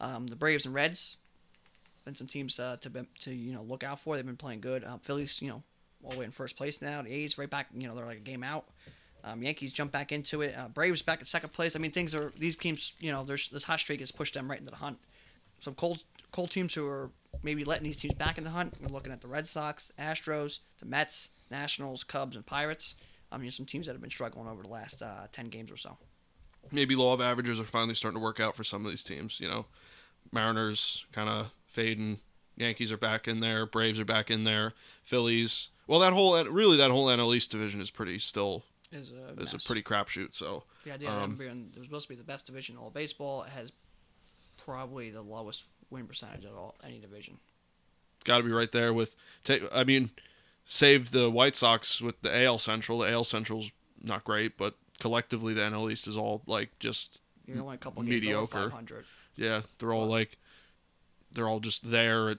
Um, the Braves and Reds. Been some teams uh, to to you know look out for. They've been playing good. Um, Phillies, you know, all the way in first place now. The A's right back. You know, they're like a game out. Um, Yankees jump back into it. Uh, Braves back at second place. I mean, things are these teams. You know, there's this hot streak has pushed them right into the hunt. Some cold cold teams who are maybe letting these teams back in the hunt. We're looking at the Red Sox, Astros, the Mets, Nationals, Cubs, and Pirates. I mean, some teams that have been struggling over the last uh, ten games or so. Maybe law of averages are finally starting to work out for some of these teams. You know, Mariners kind of fading. Yankees are back in there. Braves are back in there. Phillies. Well, that whole really that whole NL East division is pretty still Is a is a pretty crapshoot. So the idea um, being it was supposed to be the best division in all of baseball. It has probably the lowest win percentage of all any division. got to be right there with. Take, I mean, save the White Sox with the AL Central. The AL Central's not great, but collectively the NL East is all like just You're only a couple Mediocre. yeah. They're all like they're all just there at,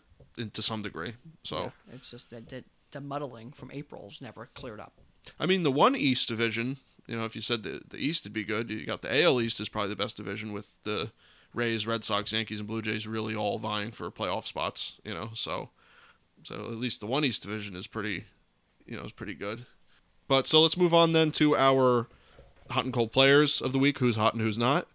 to some degree. So. Yeah, it's just that, that the muddling from April's never cleared up. I mean, the one East division, you know, if you said the, the East would be good, you got the AL East is probably the best division with the Rays, Red Sox, Yankees, and Blue Jays really all vying for playoff spots, you know, so so at least the one East division is pretty, you know, is pretty good. But so let's move on then to our hot and cold players of the week, who's hot and who's not.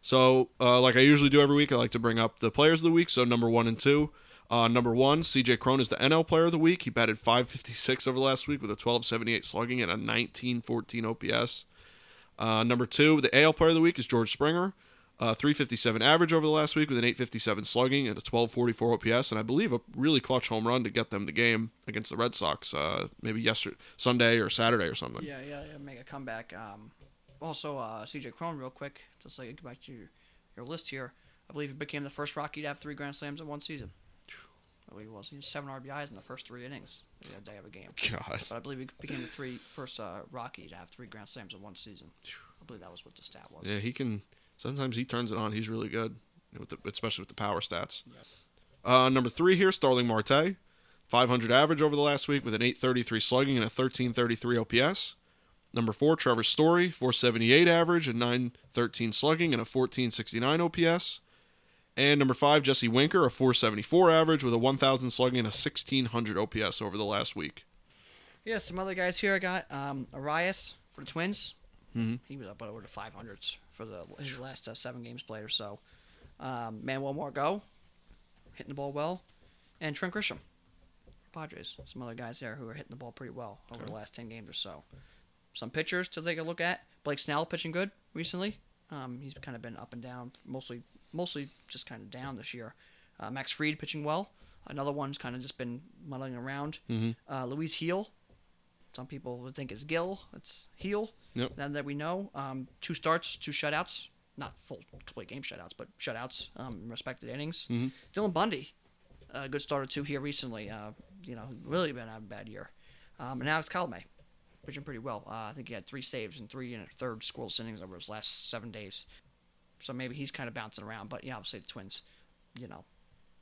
So, uh, like I usually do every week, I like to bring up the players of the week. So, number one and two. Uh, number one, CJ Cron is the NL player of the week. He batted 556 over last week with a 1278 slugging and a 1914 OPS. Uh, number two, the AL player of the week is George Springer. Uh, 357 average over the last week with an 857 slugging and a 1244 OPS, and I believe a really clutch home run to get them the game against the Red Sox, uh, maybe yesterday, Sunday or Saturday or something. Yeah, yeah, yeah make a comeback. Um, also, uh, CJ Cron, real quick, just like go back to your, your list here. I believe he became the first Rocky to have three Grand Slams in one season. I believe he was. He had seven RBIs in the first three innings the day of a game. God. But I believe he became the three first uh, Rocky to have three Grand Slams in one season. I believe that was what the stat was. Yeah, he can. Sometimes he turns it on. He's really good, with the, especially with the power stats. Uh, number three here, Starling Marte, 500 average over the last week with an 833 slugging and a 1333 OPS. Number four, Trevor Story, 478 average and 913 slugging and a 1469 OPS. And number five, Jesse Winker, a 474 average with a 1000 slugging and a 1600 OPS over the last week. Yeah, some other guys here I got. Um, Arraez for the Twins. Mhm. He was up over the 500s for the his last uh, seven games played or so. Um, Manuel Margot, hitting the ball well. And Trent Grisham, Padres. Some other guys there who are hitting the ball pretty well over Okay. the last 10 games or so. Some pitchers to take a look at. Blake Snell pitching good recently. Um, he's kind of been up and down, mostly mostly just kind of down this year. Uh, Max Fried pitching well. Another one's kind of just been muddling around. Mhm. Uh, Luis Gil. Some people would think it's Gill. It's Heel. Yep. Now that we know, um, two starts, two shutouts. Not full complete game shutouts, but shutouts um, respected innings. Mhm. Dylan Bundy, a good starter too here recently. Uh, you know, really been having a bad year. Um, and Alex Colomé, pitching pretty well. Uh, I think he had three saves and three and a third scoreless innings over his last seven days. So maybe he's kind of bouncing around. But yeah, obviously the Twins, you know,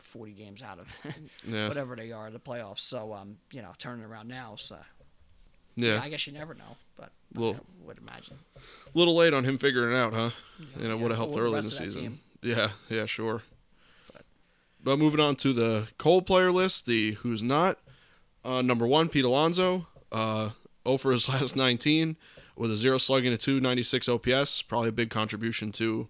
40 games out of (laughs) Yeah. whatever they are, in the playoffs. So, um, you know, turning around now. So, Yeah. I guess you never know. But Well- I would imagine. A little late on him figuring it out, huh? You know, Yeah, would have helped early in the rest of that season. team. Yeah, yeah, sure. But- But moving on to the cold player list, the who's not. Uh, number one, Pete Alonso. Uh, 0 for his (laughs) last 19 with a zero slugging, a 296 OPS. Probably a big contribution to,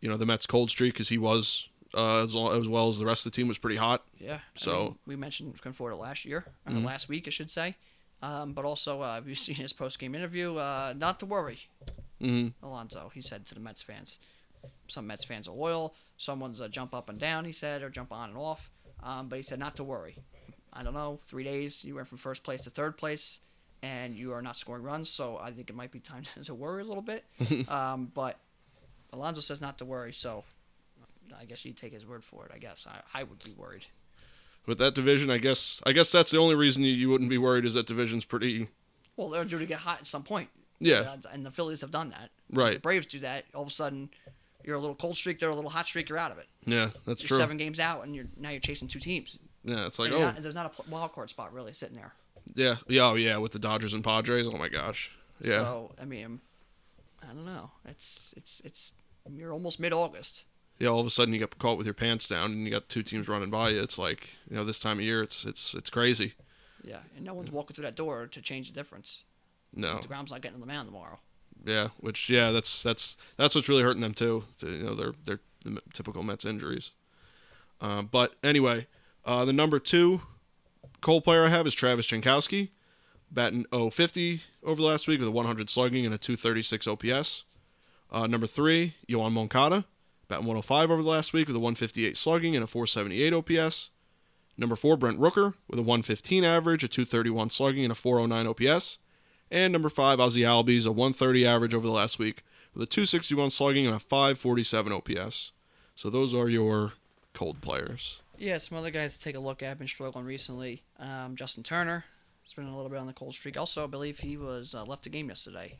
you know, the Mets' cold streak because he was uh, as, lo- as well as the rest of the team was pretty hot. Yeah. I So- mean, we mentioned Conforto last year, or Mhm. last week, I should say. Um, but also, uh, have you (laughs) seen his post game interview? Uh, not to worry, hmm Alonso. He said to the Mets fans. Some Mets fans are loyal. Someone's uh, jump up and down. He said, or jump on and off. Um, but he said not to worry. I don't know. Three days, you went from first place to third place, and you are not scoring runs. So I think it might be time (laughs) to worry a little bit. (laughs) um, but Alonso says not to worry. So I guess you take his word for it. I guess I, I would be worried. With that division, I guess I guess that's the only reason you, you wouldn't be worried is that division's pretty. Well, they're due to get hot at some point. Yeah, Uh, and the Phillies have done that. Right. The. Braves do that. All of a sudden, you're a little cold streak. They're a little hot streak. You're out of it. Yeah, that's You're true. seven games out, and you're now you're chasing two teams. Yeah, it's like oh not- there's not a wild card spot really sitting there. yeah, yeah, oh yeah, with the Dodgers and Padres. Oh my gosh. Yeah, So I mean, I don't know. It's it's it's you're almost mid August. Yeah. All of a sudden you get caught with your pants down, and you got two teams running by you. It's like you know this time of year, it's it's it's crazy. Yeah, and no one's walking through that door to change the difference. No, deGrom's not getting on the mound tomorrow. yeah, which yeah, that's that's that's what's really hurting them too. The- You know, their their the typical Mets injuries. Uh, but anyway, uh, the number two cold player I have is Travis Jankowski, batting 050 over the last week with a 100 slugging and a 236 OPS. Uh, number three, Yoan Moncada, batting 105 over the last week with a 158 slugging and a 478 OPS. Number four, Brent Rooker with a 115 average, a 231 slugging, and a 409 OPS. And number five, Ozzy Albies, a 130 average over the last week with a 261 slugging and a 547 OPS. So those are your cold players. Yeah, some other guys to take a look at have been struggling recently. Um, Justin Turner has been a little bit on the cold streak. Also, I believe he was uh, left the game yesterday.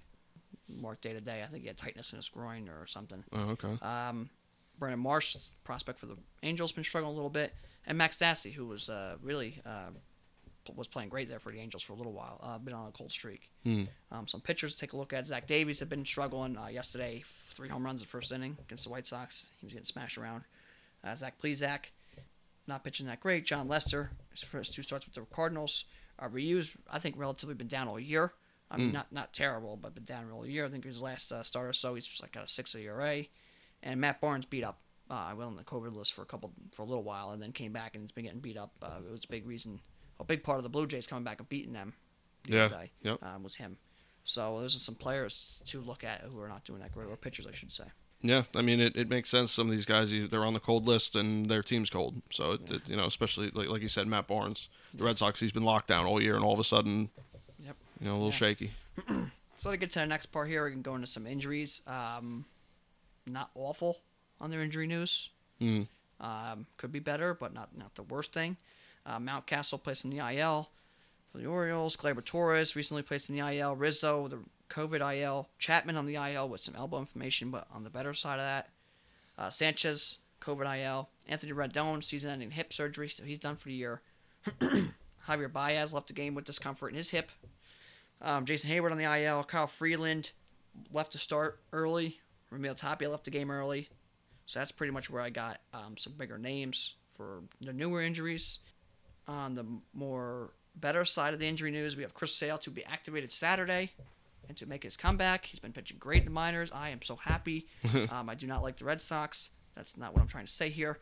Marked day to day. I think he had tightness in his groin or something. Oh, okay. Um, Brandon Marsh, prospect for the Angels, been struggling a little bit, and Max Stassi, who was uh, really uh, was playing great there for the Angels for a little while, uh, been on a cold streak. Hmm. Um, some pitchers to take a look at. Zach Davies had been struggling uh, yesterday. Three home runs in the first inning against the White Sox. He was getting smashed around. Uh, Zach Plesac, not pitching that great. Jon Lester, his first two starts with the Cardinals. Uh, Ryu's, I think, relatively been down all year. I mean, Mm. not not terrible, but been down all year. I think his last uh, start or so, he's just like got a six ERA. And Matt Barnes beat up. Uh, I went on the COVID list for a couple for a little while, and then came back and he's been getting beat up. Uh, it was a big reason, a big part of the Blue Jays coming back and beating them. the Yeah, day, yep. um, was him. So those are some players to look at who are not doing that great, or pitchers, I should say. Yeah, I mean, it, it makes sense. Some of these guys, they're on the cold list and their team's cold. So, it, Yeah. it- you know, especially like, like you said, Matt Barnes, the Yeah. Red Sox, he's been locked down all year, and all of a sudden. You know, a little Yeah. shaky. (clears throat) So to get to the next part here, we can go into some injuries. Um, not awful on their injury news. Mm. Um, could be better, but not not the worst thing. Uh, Mountcastle placed in the IL for the Orioles. Gleyber Torres recently placed in the IL. Rizzo, with the COVID IL. Chapman on the IL with some elbow inflammation, but on the better side of that. Uh, Sanchez, COVID IL. Anthony Rendon, season-ending hip surgery, so he's done for the year. (clears throat) Javier Baez left the game with discomfort in his hip. Um, Jason Heyward on the IL. Kyle Freeland left to start early. Raimel Tapia left the game early. So that's pretty much where I got um, some bigger names for the newer injuries. On the more better side of the injury news, we have Chris Sale to be activated Saturday and to make his comeback. He's been pitching great in the minors. I am so happy. (laughs) um, I do not like the Red Sox. That's not what I'm trying to say here.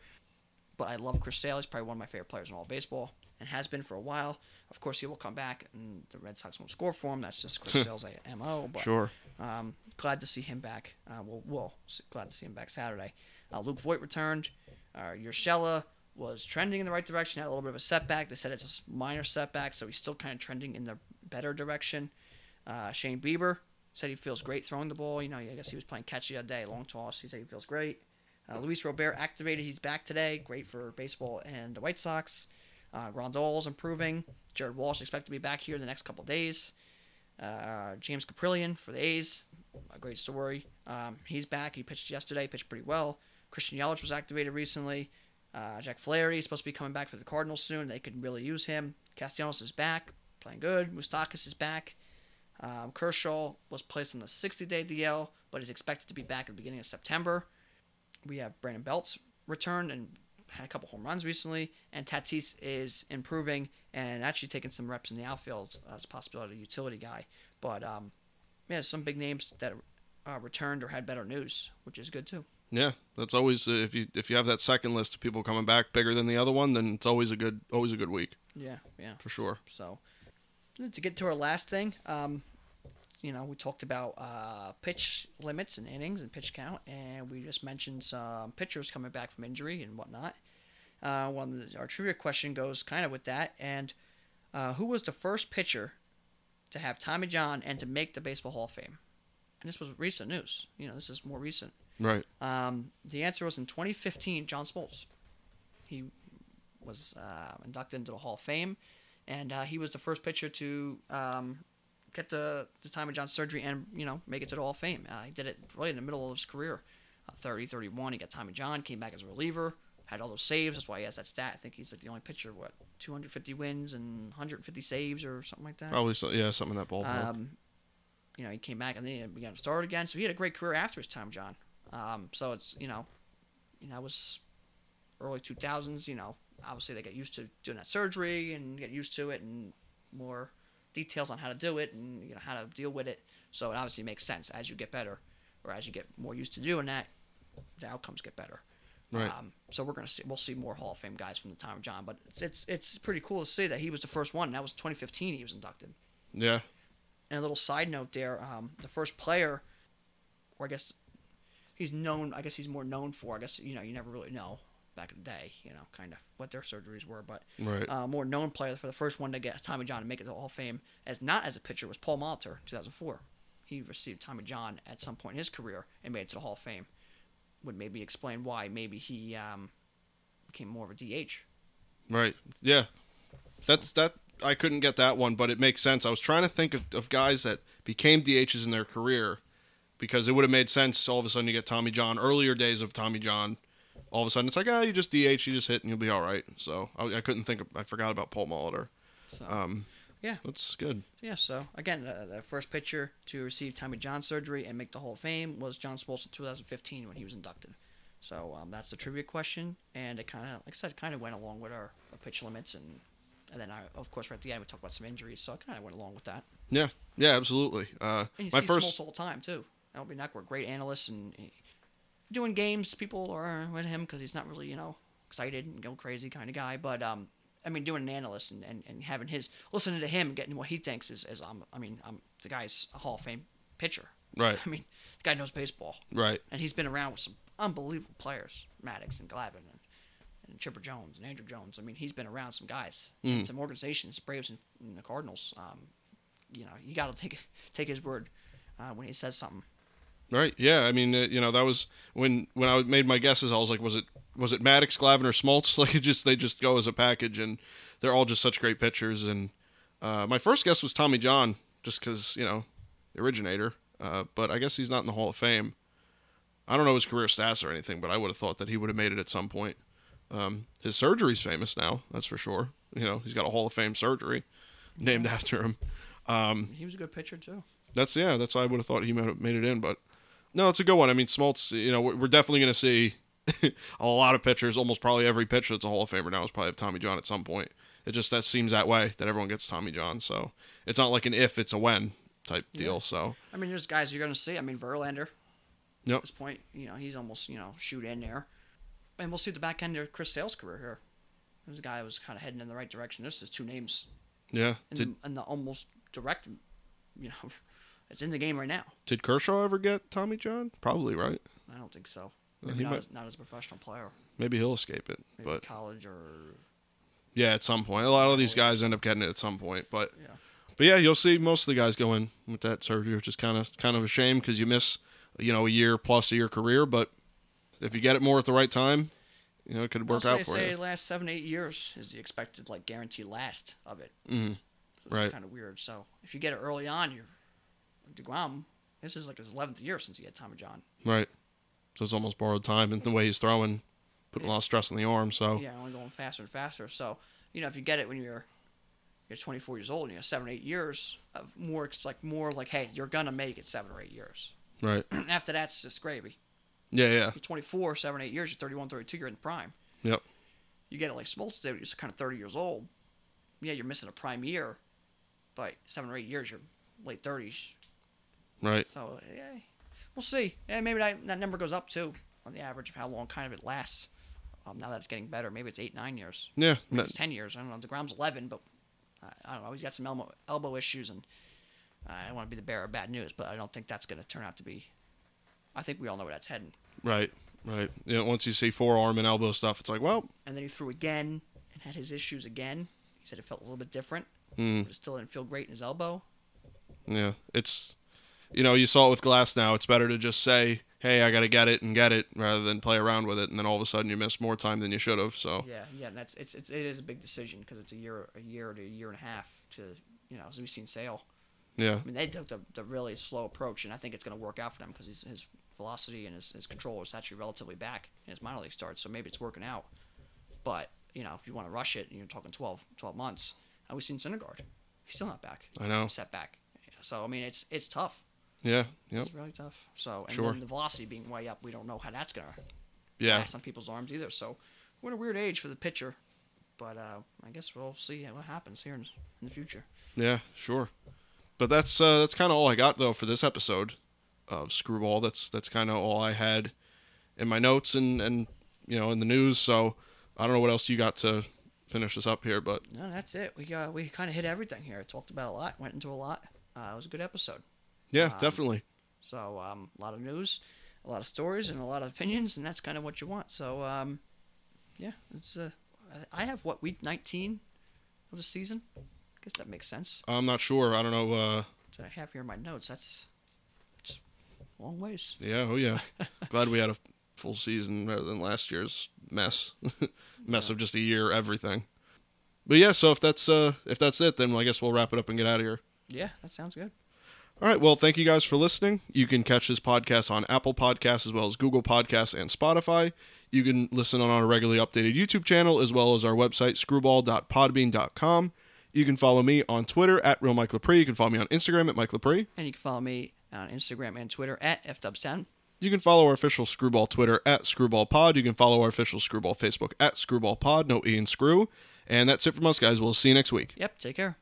But I love Chris Sale. He's probably one of my favorite players in all baseball and has been for a while. Of course, he will come back and the Red Sox won't score for him. That's just Chris (laughs) Sale's MO. But Sure. um, glad to see him back. Uh, well, well, glad to see him back Saturday. Uh, Luke Voit returned. Uh, Urshela was trending in the right direction. Had a little bit of a setback. They said it's a minor setback, so he's still kind of trending in the better direction. Uh, Shane Bieber said he feels great throwing the ball. You know, I guess he was playing catch the other day, long toss. He said he feels great. Uh, Luis Robert activated. He's back today. Great for baseball and the White Sox. Uh, Grandal's improving. Jared Walsh expected to be back here in the next couple days. Uh, James Kaprielian for the A's, a great story. Um, he's back. He pitched yesterday, pitched pretty well. Christian Yelich was activated recently. Uh, Jack Flaherty is supposed to be coming back for the Cardinals soon. They could really use him. Castellanos is back, playing good. Moustakas is back. Um, Kershaw was placed on the 60-day DL, but is expected to be back at the beginning of September. We have Brandon Belts returned and had a couple home runs recently, and Tatis is improving and actually taking some reps in the outfield as a possibility a utility guy. But um, yeah, some big names that uh, returned or had better news, which is good too. Yeah, that's always uh, if you if you have that second list of people coming back bigger than the other one, then it's always a good always a good week Yeah, yeah. for sure. So to get to our last thing, um, you know, we talked about uh, pitch limits and innings and pitch count, and we just mentioned some pitchers coming back from injury and whatnot. Uh, one our trivia question goes kind of with that, and uh, who was the first pitcher to have Tommy John and to make the Baseball Hall of Fame? And this was recent news. You know, this is more recent. Right. Um, the answer was in 2015, John Smoltz. He was uh, inducted into the Hall of Fame, and uh, he was the first pitcher to um, get the, the Tommy John surgery and, you know, make it to the Hall of Fame. Uh, he did it really in the middle of his career. Uh, 30, 31, he got Tommy John, came back as a reliever, had all those saves. That's why he has that stat. I think he's like the only pitcher, what, 250 wins and 150 saves or something like that. Probably so, yeah, something in that ballpark. Um, you know, he came back and then he began to start again. So he had a great career after his time, John. Um, so it's you know, you know, it was early two thousands. You know, obviously they get used to doing that surgery and get used to it and more details on how to do it and you know how to deal with it. So it obviously makes sense as you get better or as you get more used to doing that, the outcomes get better. Right. Um, so we're gonna see we'll see more Hall of Fame guys from the time of John, but it's it's it's pretty cool to see that he was the first one. And that was 2015. He was inducted. yeah. And a little side note there, um, the first player, or I guess he's known. I guess he's more known for. I guess you know you never really know back in the day, you know, kind of what their surgeries were. But Right. uh, more known player for the first one to get Tommy John and make it to the Hall of Fame as not as a pitcher was Paul Molitor, 2004. He received Tommy John at some point in his career and made it to the Hall of Fame. Would maybe explain why maybe he um, became more of a DH. Right. Yeah. That's that. I couldn't get that one, but it makes sense. I was trying to think of, of guys that became DHs in their career because it would have made sense. All of a sudden, you get Tommy John. Earlier days of Tommy John, all of a sudden it's like, ah, you just DH, you just hit, and you'll be all right. So I, I couldn't think. Of, I forgot about Paul Molitor. So Um, Yeah. that's good. Yeah, so again, uh, the first pitcher to receive Tommy John surgery and make the Hall of Fame was John Smoltz in 2015 when he was inducted. So um, that's the trivia question, and it kind of, like I said, kind of went along with our, our pitch limits, and and then I, of course, right at the end we talked about some injuries, so I kind of went along with that. Yeah. Yeah. Absolutely. Uh, And you my see first. Smoltz all the time too. Albie Neckwer, great analyst, and he- doing games. People are with him because he's not really, you know, excited and go crazy kind of guy. But um, I mean, doing an analyst and, and, and having his listening to him getting what he thinks is, is um, I mean, um, the guy's a Hall of Fame pitcher. Right. I mean, the guy knows baseball, Right. and he's been around with some unbelievable players, Maddux and Glavine and, and Chipper Jones and Andruw Jones. I mean, he's been around some guys, and some organizations, Braves and, and the Cardinals. Um, you know, you got to take take his word uh, when he says something. Right. Yeah. I mean, uh, you know, that was when when I made my guesses. I was like, was it was it Maddux, Glavine, or Smoltz? (laughs) Like, it just they just go as a package, and they're all just such great pitchers. And uh, my first guess was Tommy John, just because you know, the originator. Uh, but I guess he's not in the Hall of Fame. I don't know his career stats or anything, but I would have thought that he would have made it at some point. Um, his surgery's famous now, that's for sure. You know, he's got a Hall of Fame surgery named after him. Um, He was a good pitcher too. that's yeah. That's why I would have thought he might have made it in, but no, it's a good one. I mean, Smoltz. You know, we're definitely going to see (laughs) a lot of pitchers. Almost probably every pitcher that's a Hall of Famer now is probably have Tommy John at some point. It just that seems that way that everyone gets Tommy John. So it's not like an if, it's a when type deal. Yeah. So I mean, there's guys you're going to see. I mean, Verlander. Yep. At this point, you know, he's almost you know shoot in there, and we'll see the back end of Chris Sale's career here. This guy was kind of heading in the right direction. This is two names yeah, in, did the, in the almost direct, you know, it's in the game right now. did Kershaw ever get Tommy John? Probably right. I don't think so. Maybe he not, might- as, not as a professional player. Maybe he'll escape it, Maybe but college or yeah, at some point. A lot of these guys end up getting it at some point, but yeah. But yeah, you'll see most of the guys go in with that surgery, which is kind of kind of a shame because you miss, you know, a year plus of your career. But if you get it more at the right time, you know, it could Well, work so out for say you. last seven eight years is the expected like guaranteed last of it. Mhm. So Right. Kind of weird. So if you get it early on, you're Degrom. This is like his eleventh year since he had Tommy John. Right. So it's almost borrowed time, and the way he's throwing, putting a lot of stress on the arm. So Yeah, only going faster and faster. So you know if you get it when you're you're 24 years old and you have seven, eight years of more. Like more like, hey, you're gonna make it seven or eight years. Right. (clears throat) After that's just gravy. Yeah, yeah. You're 24, seven, eight years. You're 31, 32. You're in the prime. Yep. You get it like Smoltz did. You're just kind of 30 years old. Yeah, you're missing a prime year, but seven or eight years, you're late 30s. Right. So yeah, we'll see. Yeah, maybe that, that number goes up too on the average of how long kind of it lasts. Um, now that it's getting better, maybe it's eight, nine years. Yeah. Maybe it's ten years. I don't know. Degrom's eleven, but I, I don't know. He's got some elbow, elbow issues, and I don't want to be the bearer of bad news, but I don't think that's going to turn out to be. I think we all know where that's heading. Right. Right. You know, once you see forearm and elbow stuff, it's like, well, And then he threw again and had his issues again. He said it felt a little bit different, mm, but it still didn't feel great in his elbow. yeah, it's, you know, you saw it with Glasnow. It's better to just say, hey, I got to get it and get it rather than play around with it. And then all of a sudden you miss more time than you should have. So, Yeah, yeah, and that's it's, it's it is a big decision because it's a year, a year to a year and a half to you know as we've seen Sale. yeah. I mean, they took the, the really slow approach, and I think it's going to work out for them because his, his velocity and his, his control is actually relatively back in his minor league starts, so maybe it's working out. But, you know, if you want to rush it, and you're talking 12, 12 months. And we've seen Syndergaard. He's still not back. I know. Setback. So, I mean, it's it's tough. Yeah. Yep. It's really tough. So, and Sure. then the velocity being way up, we don't know how that's going to Yeah. last on people's arms either. So, we're in a weird age for the pitcher. But uh, I guess we'll see what happens here in, in the future. Yeah, sure. But that's uh, that's kind of all I got though for this episode of Screwball. That's that's kind of all I had in my notes and and you know in the news. So I don't know what else you got to finish this up here, but No, that's it. We got we kind of hit everything here. I talked about a lot. Went into a lot. Uh, it was a good episode. Yeah, Um, definitely. So um, a lot of news, a lot of stories, and a lot of opinions, and that's kind of what you want. So um, yeah, it's uh, I have what week 19 of the season. I guess that makes sense. I'm not sure. I don't know. Uh, I have here in my notes. That's, that's a long ways. yeah, oh yeah. (laughs) Glad we had a full season rather than last year's mess, (laughs) mess of just a year everything. But yeah, so if that's uh if that's it, then I guess we'll wrap it up and get out of here. Yeah, that sounds good. All right. Well, thank you guys for listening. You can catch this podcast on Apple Podcasts as well as Google Podcasts and Spotify. You can listen on our regularly updated YouTube channel as well as our website, screwball.podbean.com. You can follow me on Twitter at Real Mike Lepre. You can follow me on Instagram at Mike Lepre. And you can follow me on Instagram and Twitter at fdubstown. You can follow our official Screwball Twitter at ScrewballPod. You can follow our official Screwball Facebook at ScrewballPod. No E and Screw. And that's it from us, guys. We'll see you next week. Yep. Take care.